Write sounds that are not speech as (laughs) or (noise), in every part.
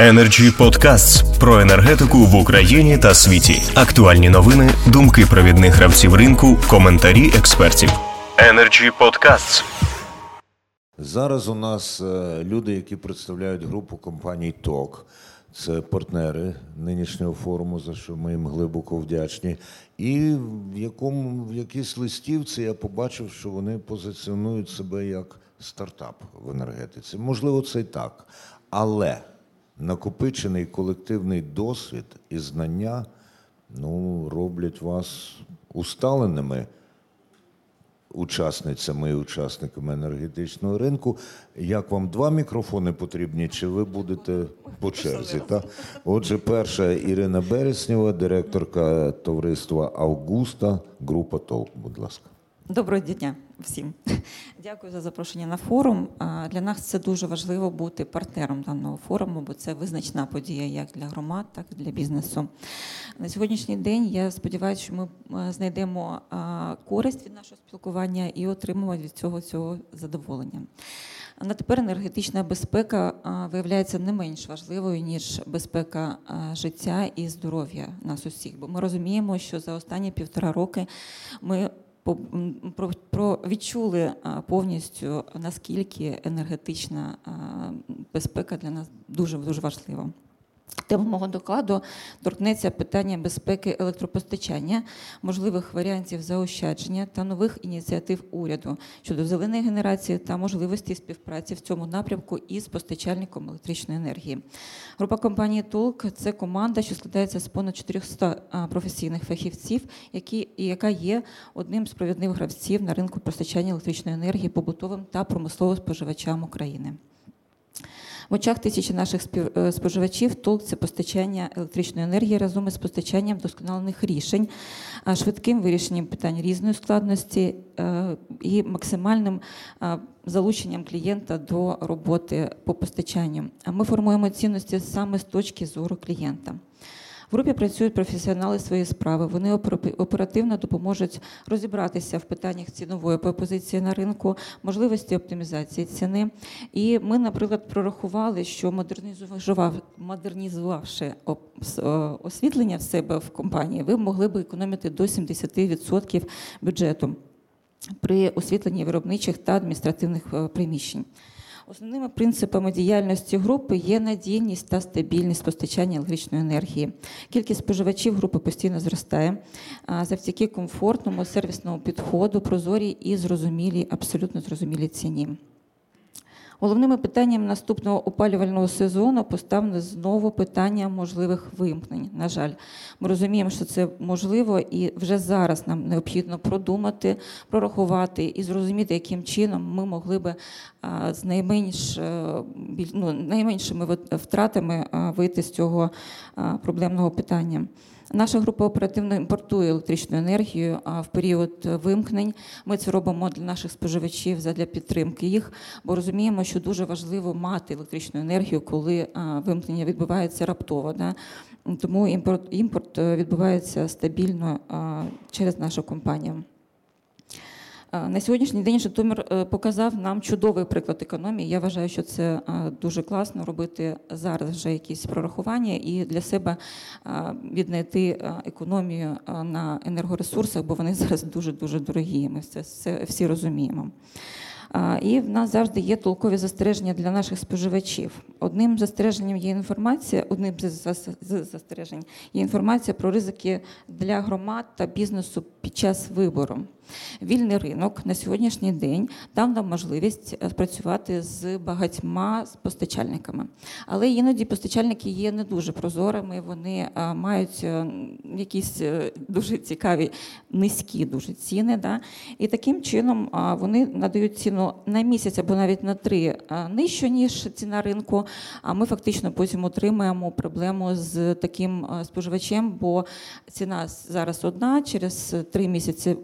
Energy Podcasts про енергетику в Україні та світі. Актуальні новини, думки провідних гравців ринку, коментарі експертів. Energy Podcasts. Зараз у нас е, люди, які представляють групу компаній ТОК. Це партнери нинішнього форуму, за що ми їм глибоко вдячні. І в якому в якійсь листівці я побачив, що вони позиціонують себе як стартап в енергетиці. Можливо, це і так. Але накопичений колективний досвід і знання ну, роблять вас усталеними учасницями і учасниками енергетичного ринку. Як вам два мікрофони потрібні, чи ви будете по черзі? Та? Отже, перша Ірина Береснєва, директорка товариства Августа, група Толк. Будь ласка. Доброго дня всім. (laughs) Дякую за запрошення на форум. Для нас це дуже важливо бути партнером даного форуму, бо це визначна подія як для громад, так і для бізнесу. На сьогоднішній день я сподіваюся, що ми знайдемо користь від нашого спілкування і отримаємо від цього цього задоволення. На тепер енергетична безпека виявляється не менш важливою ніж безпека життя і здоров'я нас усіх. Бо ми розуміємо, що за останні півтора роки ми про, відчули повністю наскільки енергетична безпека для нас дуже дуже важлива. Тема мого докладу торкнеться питання безпеки електропостачання, можливих варіантів заощадження та нових ініціатив уряду щодо зеленої генерації та можливості співпраці в цьому напрямку із постачальником електричної енергії. Група компанії Толк це команда, що складається з понад 400 професійних фахівців, які яка є одним з провідних гравців на ринку постачання електричної енергії побутовим та промисловим споживачам України. В очах тисячі наших е, споживачів толк це постачання електричної енергії разом із постачанням вдосконалених рішень, швидким вирішенням питань різної складності е, і максимальним залученням клієнта до роботи по постачанню. Ми формуємо цінності саме з точки зору клієнта. В групі працюють професіонали своєї справи. Вони оперативно допоможуть розібратися в питаннях цінової пропозиції на ринку, можливості оптимізації ціни. І ми, наприклад, прорахували, що модернізувавши освітлення в себе в компанії, ви могли б економити до 70% бюджету при освітленні виробничих та адміністративних е, приміщень. Основними принципами діяльності групи є надійність та стабільність постачання електричної енергії. Кількість споживачів групи постійно зростає завдяки комфортному сервісному підходу, прозорій і зрозумілій, абсолютно зрозумілій ціні. Головними питанням наступного опалювального сезону поставлено знову питання можливих вимкнень. На жаль, ми розуміємо, що це можливо, і вже зараз нам необхідно продумати, прорахувати і зрозуміти, яким чином ми могли би з найменш е, ну, найменшими втратами вийти з цього проблемного питання. Наша група оперативно імпортує електричну енергію А в період вимкнень. Ми це робимо для наших споживачів для підтримки їх, бо розуміємо, що дуже важливо мати електричну енергію, коли вимкнення відбувається раптово. Да? Тому імпорт імпорт е, відбувається стабільно через нашу компанію. На сьогоднішній день Житомир е, показав нам чудовий приклад економії. Я вважаю, що це дуже класно робити зараз вже якісь прорахування і для себе віднайти економію на енергоресурсах, бо вони (laughs) зараз дуже дуже дорогі. Ми це всі розуміємо. І в нас завжди є толкові застереження для наших споживачів. Одним застереженням є інформація, одним з застережень є інформація про ризики для громад та бізнесу під час вибору. Вільний ринок на сьогоднішній день дав нам можливість е, працювати з багатьма постачальниками, але іноді постачальники є не дуже прозорими. Вони е, мають е, якісь дуже цікаві низькі дуже ціни. Да? І таким чином вони надають ціну на місяць або навіть на три нижче, ніж ціна ринку. А ми фактично потім отримаємо проблему з таким споживачем, бо ціна зараз одна через три місяці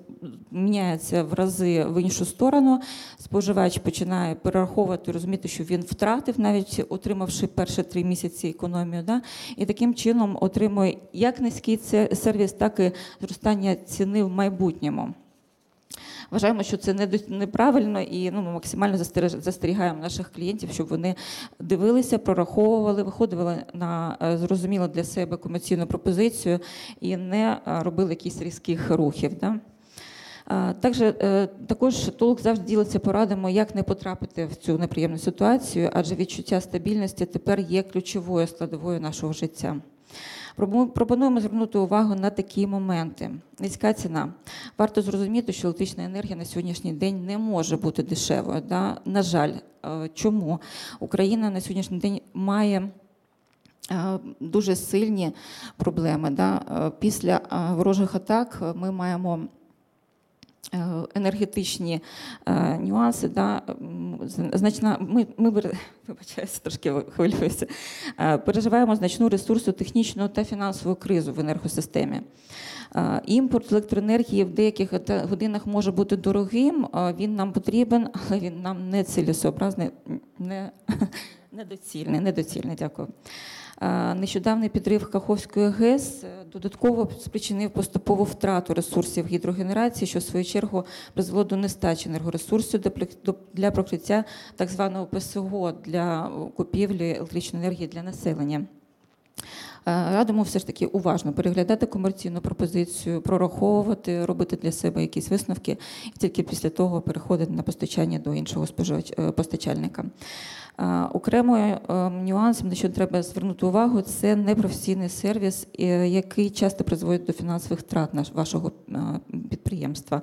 міняється в рази в іншу сторону. Споживач починає перераховувати, розуміти, що він втратив, навіть отримавши перші три місяці економію. Да? І таким чином отримує як низький сервіс, так і зростання ціни в майбутньому. Вважаємо, що це неправильно і ну, ми максимально застерігаємо наших клієнтів, щоб вони дивилися, прораховували, виходили на зрозуміло для себе комерційну пропозицію і не робили якісь різких рухів. Да? Також, е, також толк завжди ділиться порадами, як не потрапити в цю неприємну ситуацію, адже відчуття стабільності тепер є ключовою складовою нашого життя. Пропонуємо звернути увагу на такі моменти. Низька ціна. Варто зрозуміти, що електрична енергія на сьогоднішній день не може бути дешевою. Да? На жаль, е, чому Україна на сьогоднішній день має. Е, дуже сильні проблеми. Да? Після ворожих атак ми маємо енергетичні е, нюанси, да, значна, ми ми (laughs) вибачаюся, трошки хвилююся, е, переживаємо значну ресурсу технічну та фінансову кризу в енергосистемі. Імпорт електроенергії в деяких годинах може бути дорогим, він нам потрібен, (laughs) але він нам не цілесообразний, не, (laughs) недоцільний. недоцільний. Дякую. Нещодавний підрив Каховської ГЕС е, додатково спричинив поступову втрату ресурсів гідрогенерації, що в свою чергу призвело до нестачі енергоресурсів для прокриття так званого ПСО для купівлі електричної енергії для населення. Радимо все ж таки уважно переглядати комерційну пропозицію, прораховувати, робити для себе якісь висновки і тільки після того переходити на постачання до іншого споживач е, постачальника. Окремою ем, нюансом, на що треба звернути увагу, це непрофесійний сервіс, е, який часто призводить до фінансових втрат вашого е, підприємства.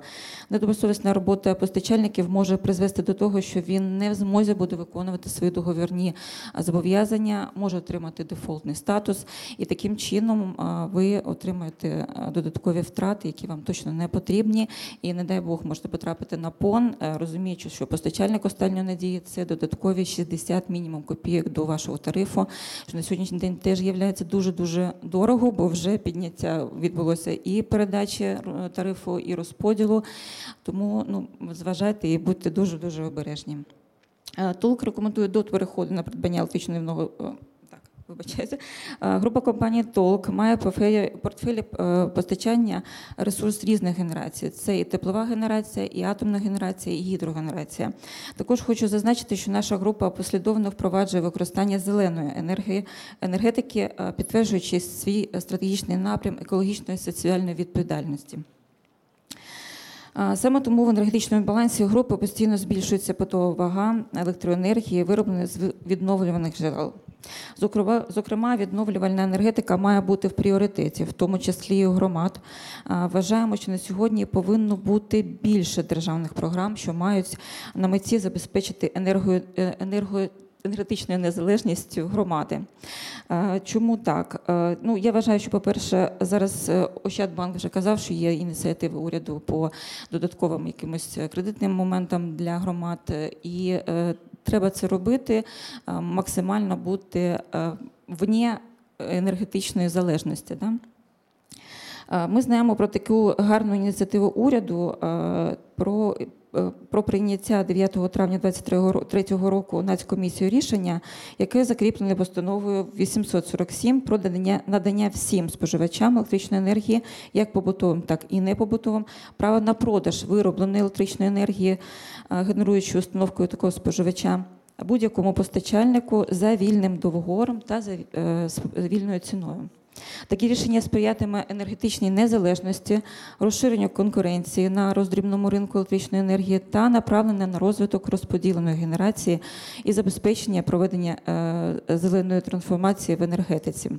Недобросовісна робота постачальників може призвести до того, що він не в змозі буде виконувати свої договірні зобов'язання, може отримати дефолтний статус, і таким чином ви отримаєте додаткові втрати, які вам точно не потрібні. І не дай Бог можете потрапити на пон, е, розуміючи, що постачальник останньої надії це додаткові 60 50 мінімум копійок до вашого тарифу, що на сьогоднішній день теж є дуже дуже дорого, бо вже підняття відбулося і передачі е, тарифу, і розподілу. Тому ну зважайте і будьте дуже дуже обережні. Е, Толк рекомендує до переходу на придбання електричної Вибачайте, група компанії Толк має портфелі е, постачання ресурс різних генерацій. Це і теплова генерація, і атомна генерація, і гідрогенерація. Також хочу зазначити, що наша група послідовно впроваджує використання зеленої енергії, енергетики, е, підтверджуючи свій стратегічний напрям екологічної і соціальної відповідальності. Саме тому в енергетичному балансі групи постійно збільшується потова вага електроенергії, виробленої з відновлюваних джерел. Зокрема, відновлювальна енергетика має бути в пріоритеті, в тому числі і громад. Вважаємо, що на сьогодні повинно бути більше державних програм, що мають на меті забезпечити енерго, енерго енергетичною незалежністю громади. Е, чому так? Е, ну я вважаю, що, по-перше, зараз е, Ощадбанк вже казав, що є ініціативи уряду по додатковим якимось кредитним моментам для громад, і треба це робити, максимально бути вні енергетичної залежності. Да? Ми знаємо про таку гарну ініціативу уряду про Е, про прийняття 9 травня 2023 року Нацкомісією рішення, яке закріплене постановою 847 про надання, надання всім споживачам електричної енергії, як побутовим, так і непобутовим, право на продаж виробленої електричної енергії, е, генеруючою установкою такого споживача. Будь-якому постачальнику за вільним договором та за е, вільною ціною. Такі рішення сприятиме енергетичній незалежності, розширенню конкуренції на роздрібному ринку електричної енергії та направлене на розвиток розподіленої генерації і забезпечення проведення е, зеленої трансформації в енергетиці.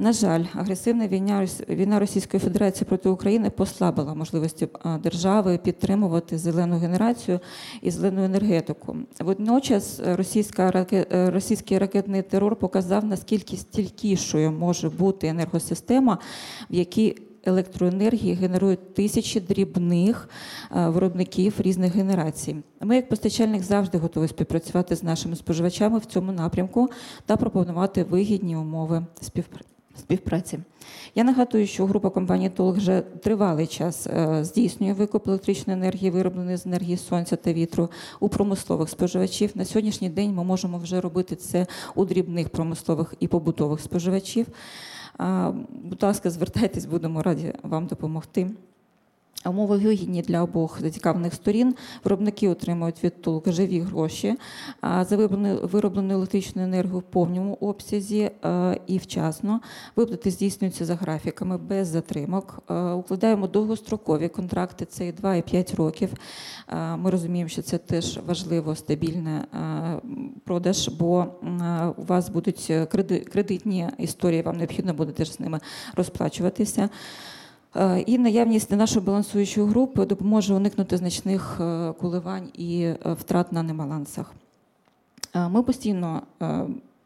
На жаль, агресивна війна війна Російської Федерації проти України послабила можливості держави підтримувати зелену генерацію і зелену енергетику. Водночас російська російський ракетний терор показав наскільки стількішою може бути енергосистема, в якій Електроенергії генерують тисячі дрібних виробників різних генерацій. Ми, як постачальник, завжди готові співпрацювати з нашими споживачами в цьому напрямку та пропонувати вигідні умови співпраці співпраці. Я нагадую, що група компанії Толк вже тривалий час е, здійснює викуп електричної енергії, виробленої з енергії сонця та вітру у промислових споживачів. На сьогоднішній день ми можемо вже робити це у дрібних промислових і побутових споживачів. Будь ласка, звертайтесь, будемо раді вам допомогти. Умови вигідні для обох зацікавлених сторін. Виробники отримують від ТОЛК живі гроші за вироблену, електричну енергію в повному обсязі е, і вчасно. Виплати здійснюються за графіками без затримок. Е, Укладаємо довгострокові контракти, це і 2 і 5 років. Е, Ми розуміємо, що це теж важливо, стабільний е, продаж, бо у вас будуть кредитні історії, вам необхідно буде теж з ними розплачуватися. Е, І наявність нашої балансуючої групи допоможе уникнути значних е, коливань і е, втрат на небалансах. Ми постійно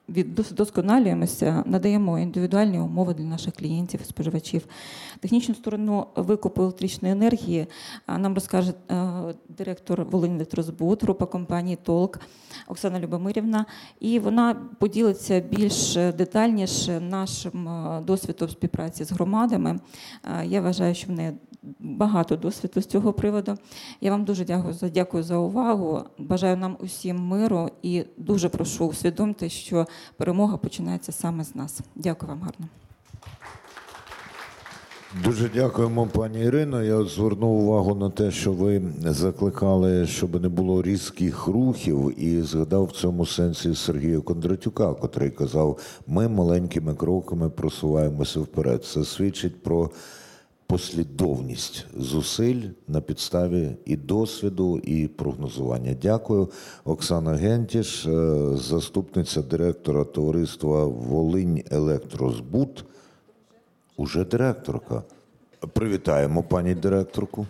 е, віддосконалюємося, надаємо індивідуальні умови для наших клієнтів, споживачів. Технічну сторону викупу електричної енергії нам розкаже е, директор Волинь Електрозбут, група компанії Толк Оксана Любомирівна. І вона поділиться більш детальніше нашим е, досвідом співпраці з громадами. Е, Я вважаю, що в неї багато досвіду з цього приводу. Я вам дуже дякую за дякую за увагу. Бажаю нам усім миру і дуже прошу усвідомте, що перемога починається саме з нас. Дякую вам гарно. Дуже дякуємо, пані Ірино. Я звернув увагу на те, що ви закликали, щоб не було різких рухів, і згадав в цьому сенсі Сергія Кондратюка, котрий казав: ми маленькими кроками просуваємося вперед. Це свідчить про послідовність зусиль на підставі і досвіду, і прогнозування. Дякую. Оксана Гентіш, е, заступниця директора товариства Волинь Електрозбут. Уже директорка. Привітаємо пані директорку.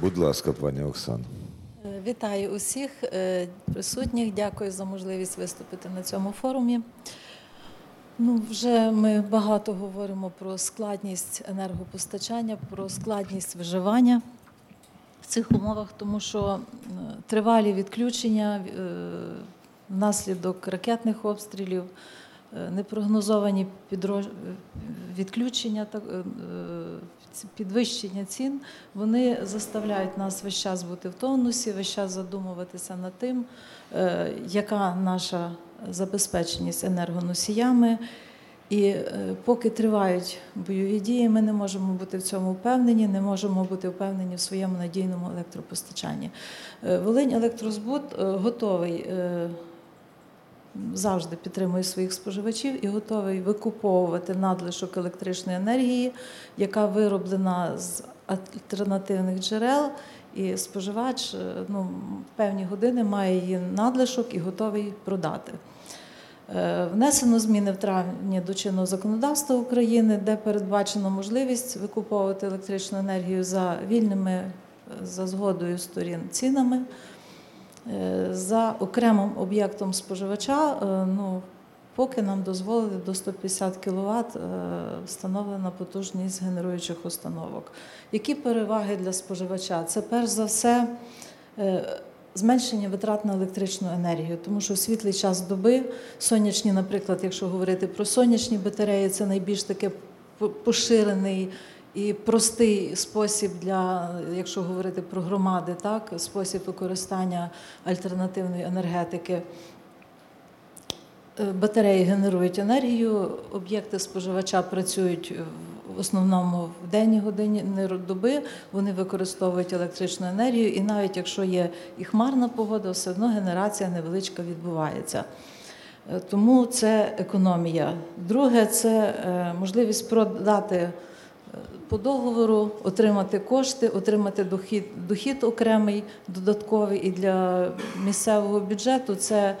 Будь ласка, пані Оксано. Е, Вітаю усіх е, присутніх. Дякую за можливість виступити на цьому форумі. Ну, вже ми багато говоримо про складність енергопостачання, про складність виживання в цих умовах, тому що е, тривалі відключення е, внаслідок ракетних обстрілів, е, непрогнозовані підро- відключення підвищення цін, вони заставляють нас весь час бути в тонусі, весь час задумуватися над тим, яка наша забезпеченість енергоносіями. І е, поки тривають бойові дії, ми не можемо бути в цьому впевнені, не можемо бути впевнені в своєму надійному електропостачанні. Е, Волинь електрозбут е, готовий завжди підтримує своїх споживачів і готовий викуповувати надлишок електричної енергії, яка вироблена з альтернативних джерел. І споживач ну, в певні години має її надлишок і готовий продати. Е, Внесено зміни в травні до чинного законодавства України, де передбачено можливість викуповувати електричну енергію за вільними е, за згодою сторін цінами. Е, За окремим об'єктом споживача, ну, поки нам дозволили до 150 кВт встановлена потужність генеруючих установок. Які переваги для споживача? Це перш за все зменшення витрат на електричну енергію, тому що в світлий час доби, сонячні, наприклад, якщо говорити про сонячні батареї, це найбільш таке поширений і простий спосіб для, якщо говорити про громади, так, спосіб використання альтернативної енергетики. Е, Батареї генерують енергію, об'єкти споживача працюють в основному в денні годині доби, вони використовують електричну енергію, і навіть якщо є і хмарна погода, все одно генерація невеличка відбувається. Е, Тому це економія. Друге, це е, можливість продати е, по договору, отримати кошти, отримати дохід, дохід окремий, додатковий і для місцевого бюджету це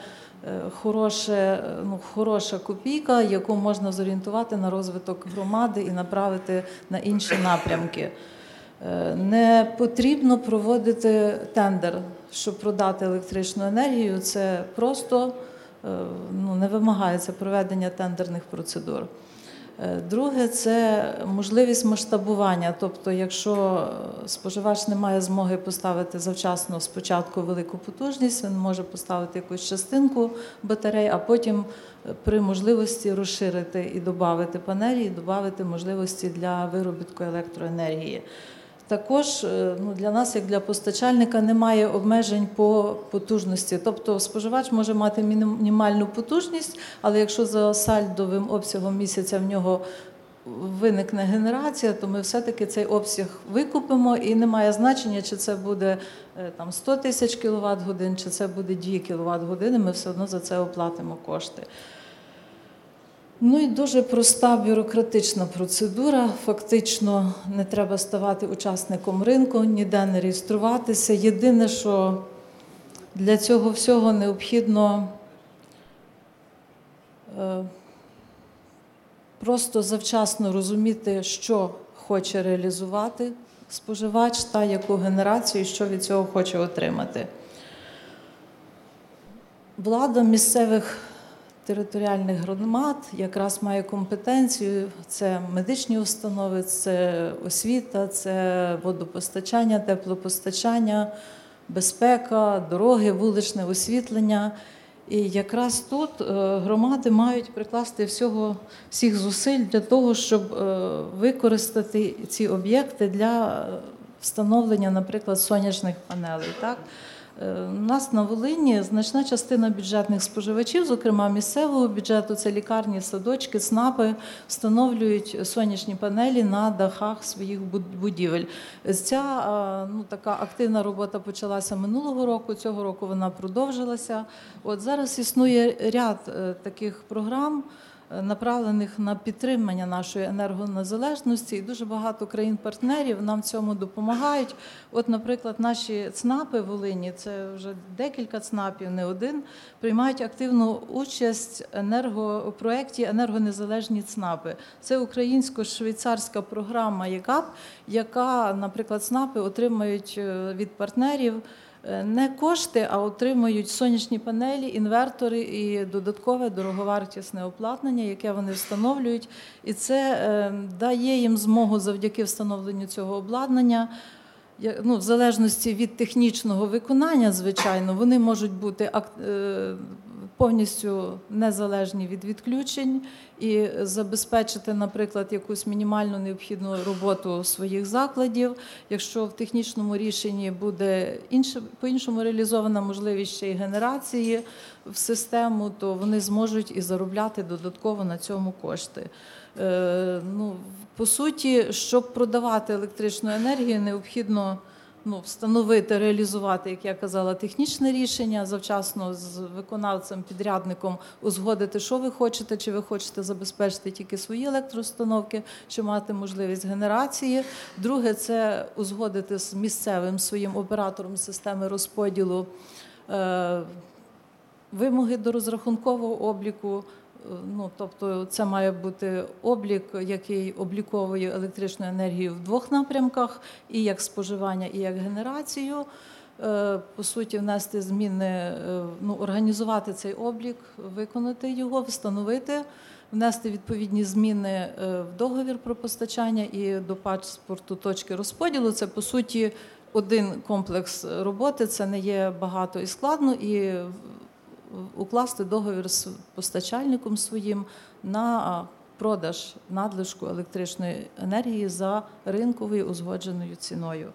хороше, ну, хороша копійка, яку можна зорієнтувати на розвиток громади і направити на інші напрямки. Е, Не потрібно проводити тендер, щоб продати електричну енергію. Це просто е, ну, не вимагається проведення тендерних процедур. Е, Друге це можливість масштабування. Тобто, якщо споживач не має змоги поставити завчасно спочатку велику потужність, він може поставити якусь частинку батарей, а потім е, при можливості розширити і додати панелі, і додати можливості для виробітку електроенергії. Також е, ну, для нас, як для постачальника, немає обмежень по потужності. Тобто споживач може мати мінімальну потужність, але якщо за сальдовим обсягом місяця в нього виникне генерація, то ми все-таки цей обсяг викупимо, і немає значення, чи це буде е, там 100 тисяч кВт годин, чи це буде 2 кВт години. Ми все одно за це оплатимо кошти. Ну і дуже проста бюрократична процедура. Фактично не треба ставати учасником ринку, ніде не реєструватися. Єдине, що для цього всього необхідно е, просто завчасно розуміти, що хоче реалізувати споживач та яку генерацію, що від цього хоче отримати. Влада місцевих територіальних громад якраз має компетенцію: це медичні установи, це освіта, це водопостачання, теплопостачання, безпека, дороги, вуличне освітлення. І якраз тут е, громади мають прикласти всього всіх зусиль для того, щоб е, використати ці об'єкти для встановлення, наприклад, сонячних панелей. Так? Е, У нас на Волині значна частина бюджетних споживачів, зокрема місцевого бюджету, це лікарні, садочки, СНАПи, встановлюють сонячні панелі на дахах своїх буд- будівель. Ця е, ну, така активна робота почалася минулого року. Цього року вона продовжилася. От зараз існує ряд е, таких програм направлених на підтримання нашої енергонезалежності, і дуже багато країн-партнерів нам в цьому допомагають. От, наприклад, наші ЦНАПи в Волині, це вже декілька ЦНАПів, не один, приймають активну участь енерго, у проєкті енергонезалежні ЦНАПи. Це українсько-швейцарська програма ЄКАП, яка, наприклад, ЦНАПи отримають е, від партнерів. Е, Не кошти, а отримують сонячні панелі, інвертори і додаткове дороговартісне обладнання, яке вони встановлюють. І це е, дає їм змогу завдяки встановленню цього обладнання. Ну, в залежності від технічного виконання, звичайно, вони можуть бути е, повністю незалежні від відключень і забезпечити, наприклад, якусь мінімальну необхідну роботу своїх закладів. Якщо в технічному рішенні буде інше по-іншому реалізована можливість ще й генерації в систему, то вони зможуть і заробляти додатково на цьому кошти. Е, ну, по суті, щоб продавати електричну енергію, необхідно ну, встановити, реалізувати, як я казала, технічне рішення, завчасно з виконавцем, підрядником узгодити, що ви хочете, чи ви хочете забезпечити тільки свої електроустановки, чи мати можливість генерації. Друге, це узгодити з місцевим своїм оператором системи розподілу. е, Вимоги до розрахункового обліку, ну тобто це має бути облік, який обліковує електричну енергію в двох напрямках: і як споживання, і як генерацію. Е, По суті, внести зміни, е, ну, організувати цей облік, виконати його, встановити, внести відповідні зміни е, в договір про постачання і до паспорту точки розподілу. Це по суті один комплекс роботи. Це не є багато і складно і укласти договір з постачальником своїм на продаж надлишку електричної енергії за ринковою узгодженою ціною.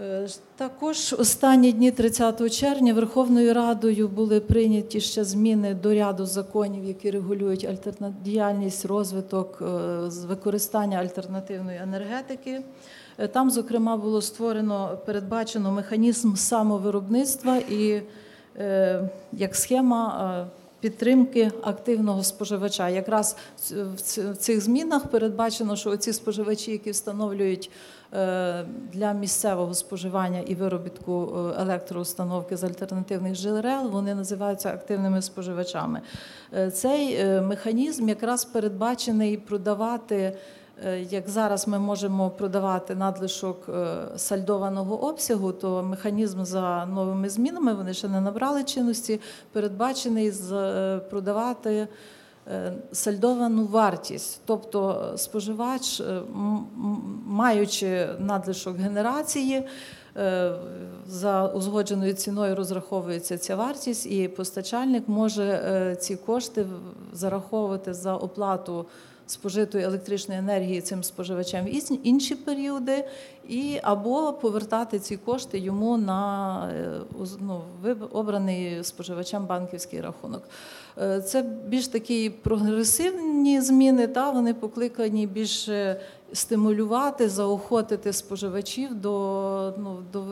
Е, Також останні дні 30 червня Верховною Радою були прийняті ще зміни до ряду законів, які регулюють діяльність, розвиток е, з використання альтернативної енергетики. Е, Там, зокрема, було створено передбачено механізм самовиробництва і як схема. е, Підтримки активного споживача. Якраз в цих змінах передбачено, що оці споживачі, які встановлюють е, для місцевого споживання і виробітку е, електроустановки з альтернативних джерел, вони називаються активними споживачами. Е, Цей е, механізм якраз передбачений продавати. Е, Як зараз ми можемо продавати надлишок е, сальдованого обсягу, то механізм за новими змінами вони ще не набрали чинності, передбачений е, продавати сальдовану вартість. Тобто споживач, маючи надлишок генерації, за узгодженою ціною розраховується ця вартість, і постачальник може е, ці кошти зараховувати за оплату спожитої електричної енергії цим споживачам в інші періоди, і або повертати ці кошти йому на е, ну, обраний споживачам банківський рахунок. Е, Це більш такі прогресивні зміни, та вони покликані більше стимулювати, заохотити споживачів до, ну, до е,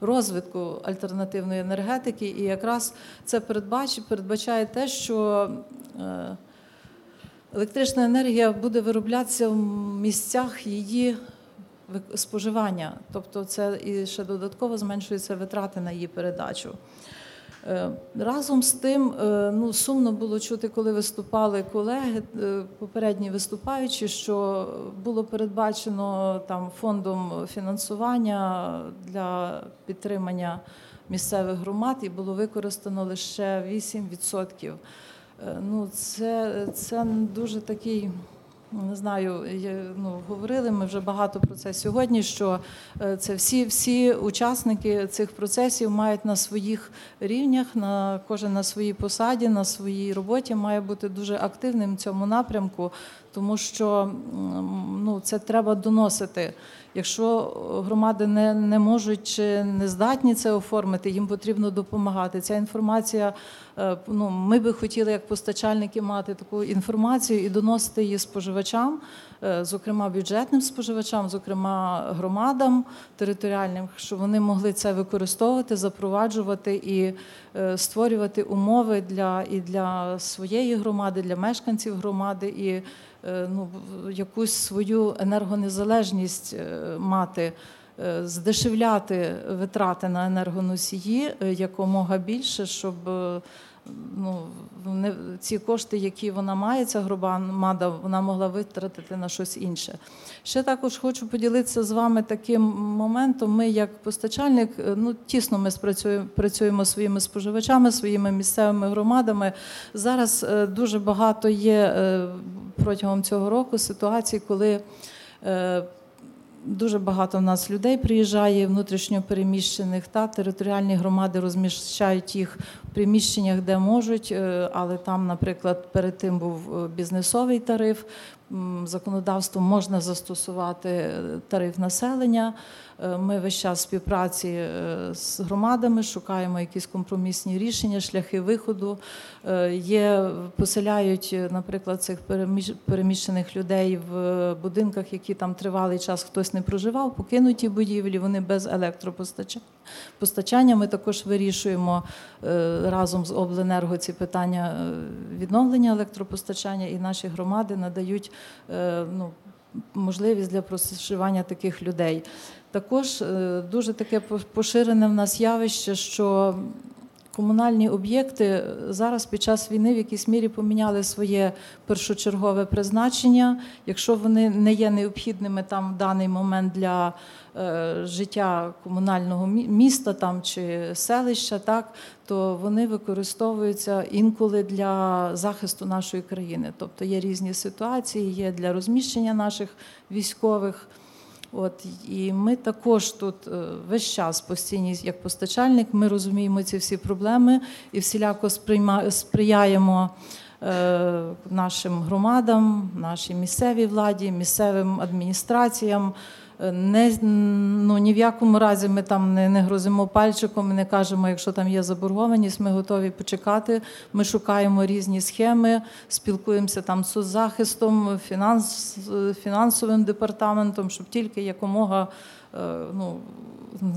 розвитку альтернативної енергетики. І якраз це передбач, передбачає те, що е, електрична енергія буде вироблятися в місцях її споживання. Тобто це і ще додатково зменшуються витрати на її передачу. Е, Разом з тим, е, ну сумно було чути, коли виступали колеги, е, попередні виступаючі, що було передбачено там фондом фінансування для підтримання місцевих громад, і було використано лише 8%. Е, Ну, це, це дуже такий. Не знаю, ну говорили ми вже багато про це сьогодні. Що е, це всі, всі учасники цих процесів мають на своїх рівнях, на кожен на своїй посаді, на своїй роботі має бути дуже активним в цьому напрямку, тому що ну, це треба доносити. Якщо громади не, не можуть чи не здатні це оформити, їм потрібно допомагати. Ця інформація, е, ну ми би хотіли як постачальники мати таку інформацію і доносити її споживачам, е, зокрема бюджетним споживачам, зокрема громадам територіальним, щоб вони могли це використовувати, запроваджувати і е, створювати умови для і для своєї громади, для мешканців громади і е, ну, якусь свою енергонезалежність е, мати, е, здешевляти витрати на енергоносії е, якомога більше, щоб е, ну, не, ці кошти, які вона має, ця громада, вона могла витратити на щось інше. Ще також хочу поділитися з вами таким моментом. Ми, як постачальник, е, ну тісно ми спрацюємо працюємо своїми споживачами, своїми місцевими громадами. Зараз е, дуже багато є е, протягом цього року ситуацій, коли Дуже багато в нас людей приїжджає внутрішньо переміщених та територіальні громади розміщають їх в приміщеннях, де можуть, е, але там, наприклад, перед тим був е, бізнесовий тариф. Законодавством можна застосувати е, тариф населення. Е, Ми весь час співпраці е, з громадами шукаємо якісь компромісні рішення, шляхи виходу. Є поселяють, наприклад, цих переміщ- переміщених людей в будинках, які там тривалий час хтось не проживав, покинуті будівлі, вони без електропостачання. Постачання ми також вирішуємо разом з обленерго ці питання відновлення електропостачання, і наші громади надають ну, можливість для проживання таких людей. Також е, дуже таке поширене в нас явище, що комунальні об'єкти зараз під час війни в якійсь мірі поміняли своє першочергове призначення. Якщо вони не є необхідними там в даний момент для е, життя комунального міста там чи селища, так то вони використовуються інколи для захисту нашої країни. Тобто є різні ситуації, є для розміщення наших військових. От і ми також тут е, весь час постійні, як постачальник, ми розуміємо ці всі проблеми і всіляко сприйма, сприяємо е, нашим громадам, нашій місцевій владі, місцевим адміністраціям. Е, Не, ну, ні в якому разі ми там не, не грозимо пальчиком, не кажемо, якщо там є заборгованість, ми готові почекати. Ми шукаємо різні схеми, спілкуємося там з соцзахистом, фінанс, фінансовим департаментом, щоб тільки якомога е, ну,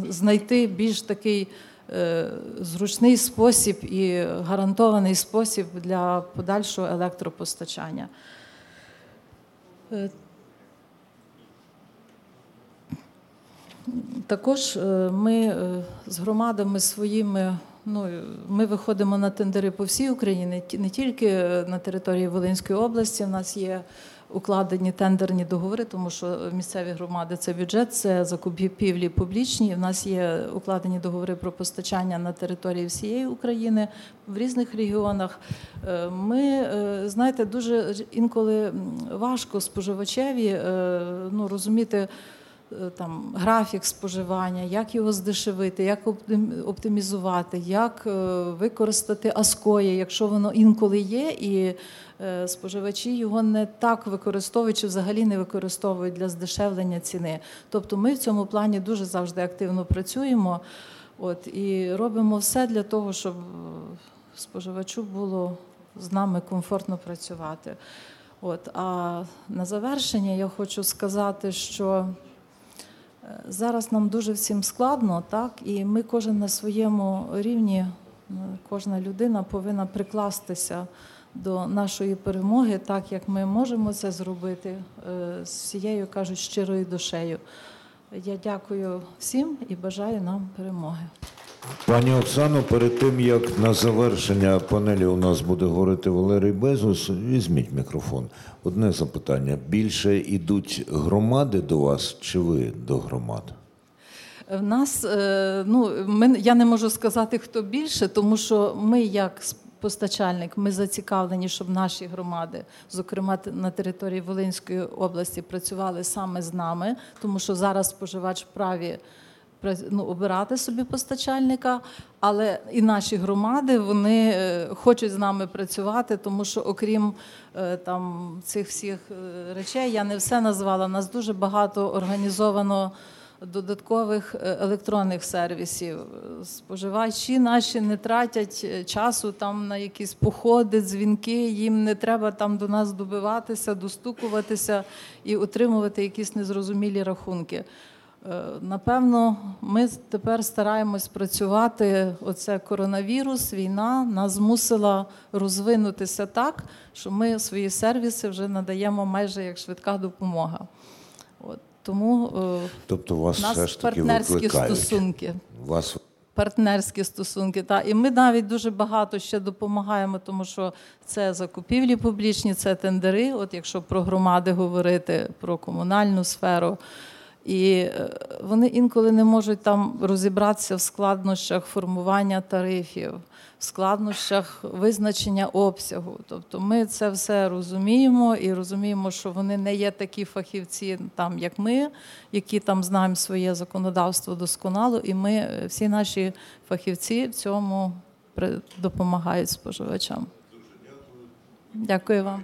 знайти більш такий е, зручний спосіб і гарантований спосіб для подальшого електропостачання. Також е, ми е, з громадами своїми. Ну, ми виходимо на тендери по всій Україні, не тільки е, на території Волинської області. У нас є укладені тендерні договори, тому що місцеві громади це бюджет, це закупівлі публічні. У нас є укладені договори про постачання на території всієї України в різних регіонах. Ми знаєте, дуже інколи важко споживачеві ну, розуміти. Е, там графік споживання, як його здешевити, як оптимізувати, як е, використати аскоє, якщо воно інколи є, і е, споживачі його не так використовують чи взагалі не використовують для здешевлення ціни. Тобто ми в цьому плані дуже завжди активно працюємо. От і робимо все для того, щоб споживачу було з нами комфортно працювати. От, А на завершення я хочу сказати, що зараз нам дуже всім складно, так, і ми кожен на своєму рівні, е, кожна людина повинна прикластися до нашої перемоги, так як ми можемо це зробити е, з всією кажуть щирою душею. Я дякую всім і бажаю нам перемоги. Пані Оксано, перед тим як на завершення панелі у нас буде говорити Валерій Безус, візьміть мікрофон. Одне запитання: більше йдуть громади до вас, чи ви до громад? В нас е, ну ми я не можу сказати хто більше, тому що ми, як постачальник, ми зацікавлені, щоб наші громади, зокрема на території Волинської області, працювали саме з нами, тому що зараз споживач вправі ну, обирати собі постачальника, але і наші громади вони е, хочуть з нами працювати, тому що окрім е, там цих всіх е, речей, я не все назвала. Нас дуже багато організовано. Додаткових електронних сервісів споживачі наші не тратять часу там на якісь походи, дзвінки. Їм не треба там до нас добиватися, достукуватися і отримувати якісь незрозумілі рахунки. Е, напевно, ми тепер стараємось працювати. Оце коронавірус, війна нас змусила розвинутися так, що ми свої сервіси вже надаємо майже як швидка допомога. От Тому е, тобто у вас нас все ж таки партнерські викликають. стосунки. Вас Партнерські стосунки, та і ми навіть дуже багато ще допомагаємо, тому що це закупівлі публічні, це тендери. От якщо про громади говорити, про комунальну сферу. І е, вони інколи не можуть там розібратися в складнощах формування тарифів, в складнощах визначення обсягу. Тобто ми це все розуміємо і розуміємо, що вони не є такі фахівці, там як ми, які там знаємо своє законодавство досконало, і ми е, всі наші фахівці в цьому допомагають споживачам. Дякую вам.